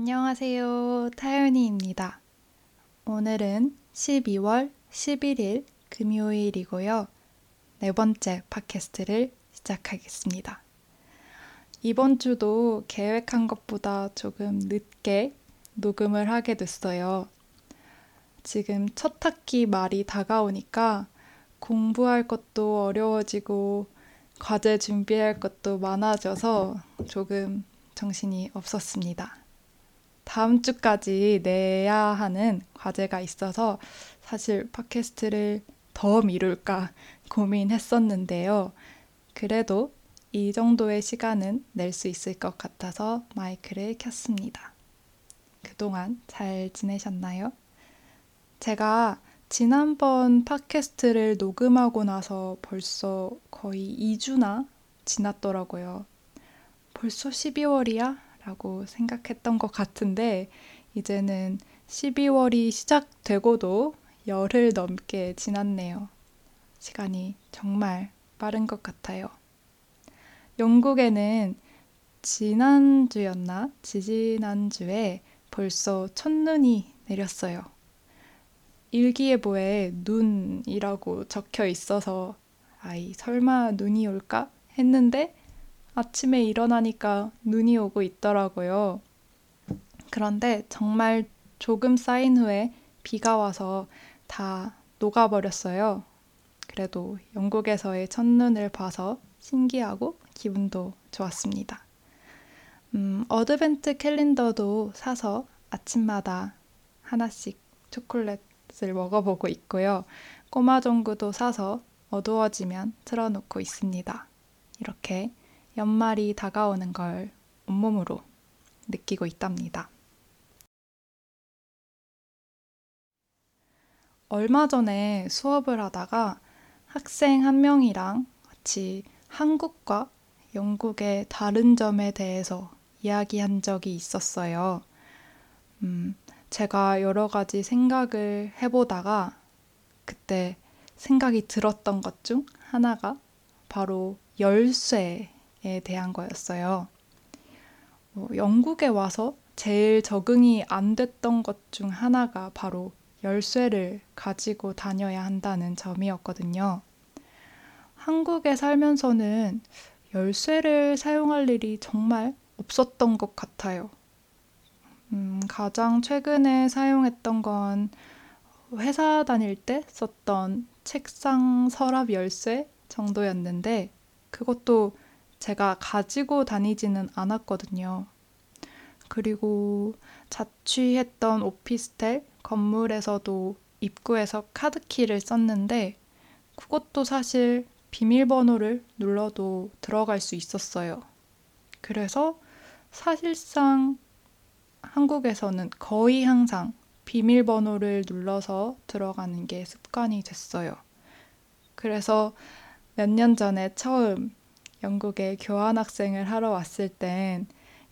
안녕하세요. 타연이입니다. 오늘은 12월 11일 금요일이고요. 네 번째 팟캐스트를 시작하겠습니다. 이번 주도 계획한 것보다 조금 늦게 녹음을 하게 됐어요. 지금 첫 학기 말이 다가오니까 공부할 것도 어려워지고 과제 준비할 것도 많아져서 조금 정신이 없었습니다. 다음 주까지 내야 하는 과제가 있어서 사실 팟캐스트를 더 미룰까 고민했었는데요. 그래도 이 정도의 시간은 낼 수 있을 것 같아서 마이크를 켰습니다. 그동안 잘 지내셨나요? 제가 지난번 팟캐스트를 녹음하고 나서 벌써 거의 2주나 지났더라고요. 벌써 12월이야? 라고 생각했던 것 같은데, 이제는 12월이 시작되고도 열흘 넘게 지났네요. 시간이 정말 빠른 것 같아요. 영국에는 지난주였나? 지지난주에 벌써 첫눈이 내렸어요. 일기예보에 눈이라고 적혀 있어서 아이 설마 눈이 올까 했는데 아침에 일어나니까 눈이 오고 있더라고요. 그런데 정말 조금 쌓인 후에 비가 와서 다 녹아버렸어요. 그래도 영국에서의 첫눈을 봐서 신기하고 기분도 좋았습니다. 음, 어드벤트 캘린더도 사서 아침마다 하나씩 초콜릿 을 먹어보고 있고요. 꼬마 종구도 사서 어두워지면 틀어놓고 있습니다. 이렇게 연말이 다가오는 걸 온몸으로 느끼고 있답니다. 얼마 전에 수업을 하다가 학생 한 명이랑 같이 한국과 영국의 다른 점에 대해서 이야기한 적이 있었어요. 음, 제가 여러 가지 생각을 해보다가 그때 생각이 들었던 것 중 하나가 바로 열쇠에 대한 거였어요. 어, 영국에 와서 제일 적응이 안 됐던 것 중 하나가 바로 열쇠를 가지고 다녀야 한다는 점이었거든요. 한국에 살면서는 열쇠를 사용할 일이 정말 없었던 것 같아요. 음, 가장 최근에 사용했던 건 회사 다닐 때 썼던 책상 서랍 열쇠 정도였는데 그것도 제가 가지고 다니지는 않았거든요. 그리고 자취했던 오피스텔 건물에서도 입구에서 카드키를 썼는데 그것도 사실 비밀번호를 눌러도 들어갈 수 있었어요. 그래서 사실상 한국에서는 거의 항상 비밀번호를 눌러서 들어가는 게 습관이 됐어요. 그래서 몇 년 전에 처음 영국에 교환학생을 하러 왔을 땐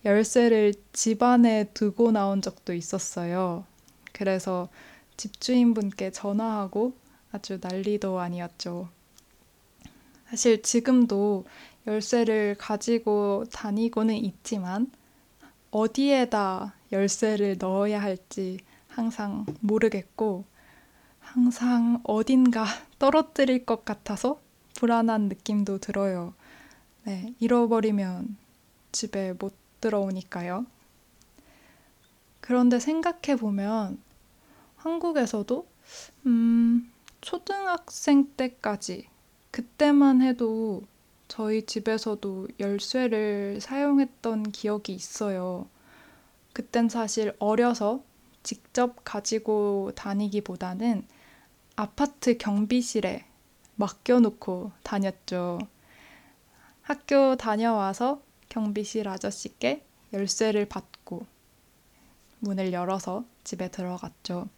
열쇠를 집 안에 두고 나온 적도 있었어요. 그래서 집주인분께 전화하고 아주 난리도 아니었죠. 사실 지금도 열쇠를 가지고 다니고는 있지만 어디에다 열쇠를 넣어야 할지 항상 모르겠고 항상 어딘가 떨어뜨릴 것 같아서 불안한 느낌도 들어요. 네, 잃어버리면 집에 못 들어오니까요. 그런데 생각해 보면 한국에서도 음, 초등학생 때까지 그때만 해도 저희 집에서도 열쇠를 사용했던 기억이 있어요. 그땐 사실 어려서 직접 가지고 다니기보다는 아파트 경비실에 맡겨놓고 다녔죠. 학교 다녀와서 경비실 아저씨께 열쇠를 받고 문을 열어서 집에 들어갔죠.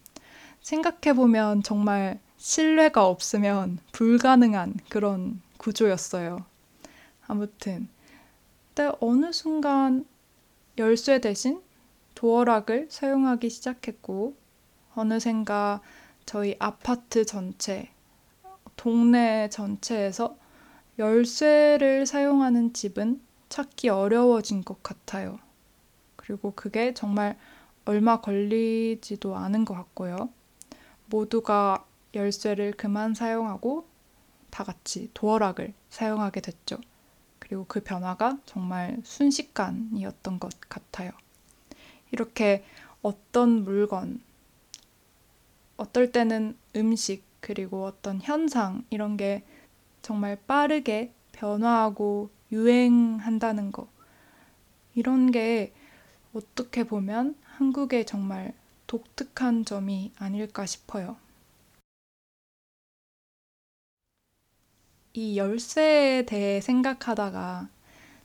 생각해보면 정말 신뢰가 없으면 불가능한 그런 구조였어요. 아무튼 근데 어느 순간 열쇠 대신 도어락을 사용하기 시작했고 어느샌가 저희 아파트 전체, 동네 전체에서 열쇠를 사용하는 집은 찾기 어려워진 것 같아요. 그리고 그게 정말 얼마 걸리지도 않은 것 같고요. 모두가 열쇠를 그만 사용하고 다 같이 도어락을 사용하게 됐죠. 그리고 그 변화가 정말 순식간이었던 것 같아요. 이렇게 어떤 물건, 어떨 때는 음식, 그리고 어떤 현상, 이런 게 정말 빠르게 변화하고 유행한다는 거. 이런 게 어떻게 보면 한국의 정말 독특한 점이 아닐까 싶어요. 이 열쇠에 대해 생각하다가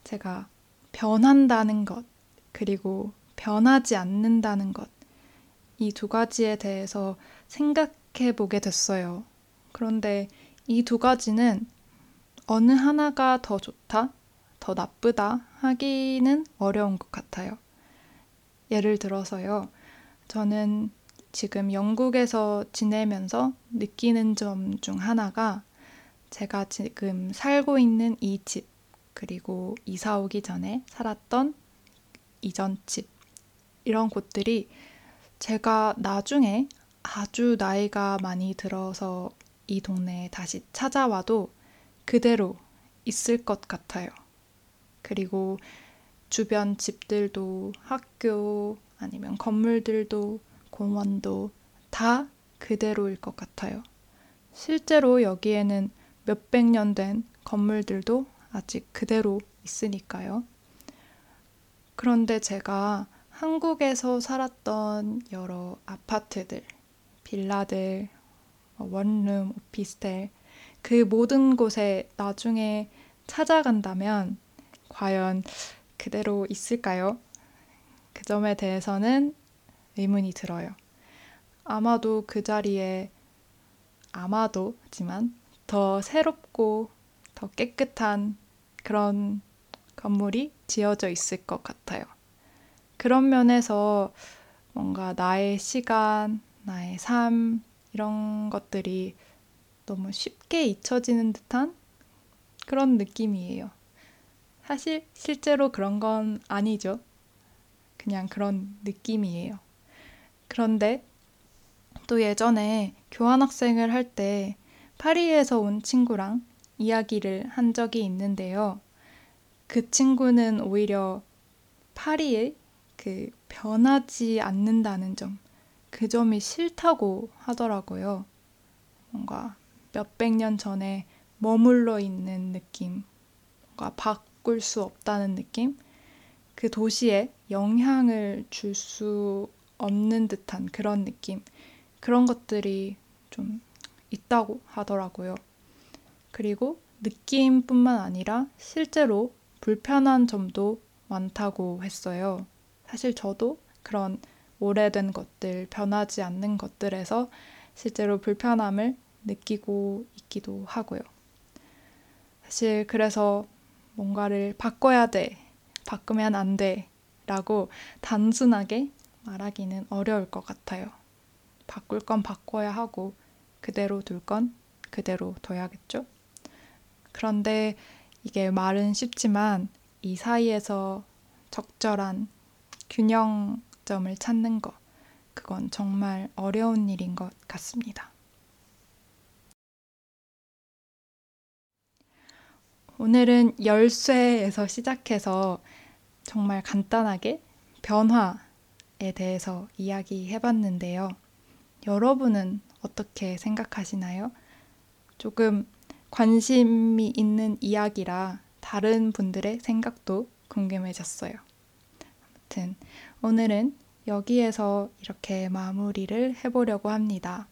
제가 변한다는 것, 그리고 변하지 않는다는 것, 이 두 가지에 대해서 생각해 보게 됐어요. 그런데 이 두 가지는 어느 하나가 더 좋다, 더 나쁘다 하기는 어려운 것 같아요. 예를 들어서요. 저는 지금 영국에서 지내면서 느끼는 점 중 하나가 제가 지금 살고 있는 이 집, 그리고 이사 오기 전에 살았던 이전 집, 이런 곳들이 제가 나중에 아주 나이가 많이 들어서 이 동네에 다시 찾아와도 그대로 있을 것 같아요. 그리고 주변 집들도 학교 아니면 건물들도 공원도 다 그대로일 것 같아요. 실제로 여기에는 몇백 년 된 건물들도 아직 그대로 있으니까요. 그런데 제가 한국에서 살았던 여러 아파트들, 빌라들, 뭐 원룸, 오피스텔, 그 모든 곳에 나중에 찾아간다면 과연 그대로 있을까요? 그 점에 대해서는 의문이 들어요. 아마도 그 자리에 아마도지만 더 새롭고 더 깨끗한 그런 건물이 지어져 있을 것 같아요. 그런 면에서 뭔가 나의 시간, 나의 삶, 이런 것들이 너무 쉽게 잊혀지는 듯한 그런 느낌이에요. 사실 실제로 그런 건 아니죠. 그냥 그런 느낌이에요. 그런데 또 예전에 교환학생을 할 때 파리에서 온 친구랑 이야기를 한 적이 있는데요. 그 친구는 오히려 파리에 그 변하지 않는다는 점, 그 점이 싫다고 하더라고요. 뭔가 몇백 년 전에 머물러 있는 느낌, 뭔가 박 바꿀 수 없다는 느낌? 그 도시에 영향을 줄 수 없는 듯한 그런 느낌. 그런 것들이 좀 있다고 하더라고요. 그리고 느낌뿐만 아니라 실제로 불편한 점도 많다고 했어요. 사실 저도 그런 오래된 것들, 변하지 않는 것들에서 실제로 불편함을 느끼고 있기도 하고요. 사실 그래서 뭔가를 바꿔야 돼, 바꾸면 안 돼, 라고 단순하게 말하기는 어려울 것 같아요. 바꿀 건 바꿔야 하고, 그대로 둘 건 그대로 둬야겠죠? 그런데 이게 말은 쉽지만 이 사이에서 적절한 균형 점을 찾는 것, 그건 정말 어려운 일인 것 같습니다. 오늘은 열쇠에서 시작해서 정말 간단하게 변화에 대해서 이야기해 봤는데요. 여러분은 어떻게 생각하시나요? 조금 관심이 있는 이야기라 다른 분들의 생각도 궁금해졌어요. 아무튼 오늘은 여기에서 이렇게 마무리를 해보려고 합니다.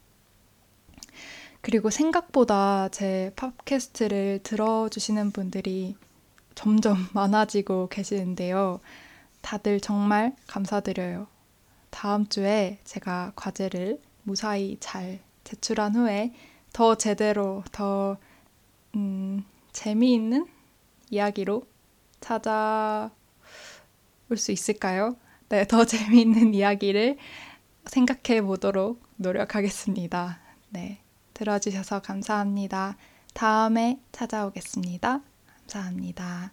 그리고 생각보다 제 팟캐스트를 들어주시는 분들이 점점 많아지고 계시는데요. 다들 정말 감사드려요. 다음 주에 제가 과제를 무사히 잘 제출한 후에 더 제대로 더 음, 재미있는 이야기로 찾아올 수 있을까요? 네, 더 재미있는 이야기를 생각해 보도록 노력하겠습니다. 네. 들어주셔서 감사합니다. 다음에 찾아오겠습니다. 감사합니다.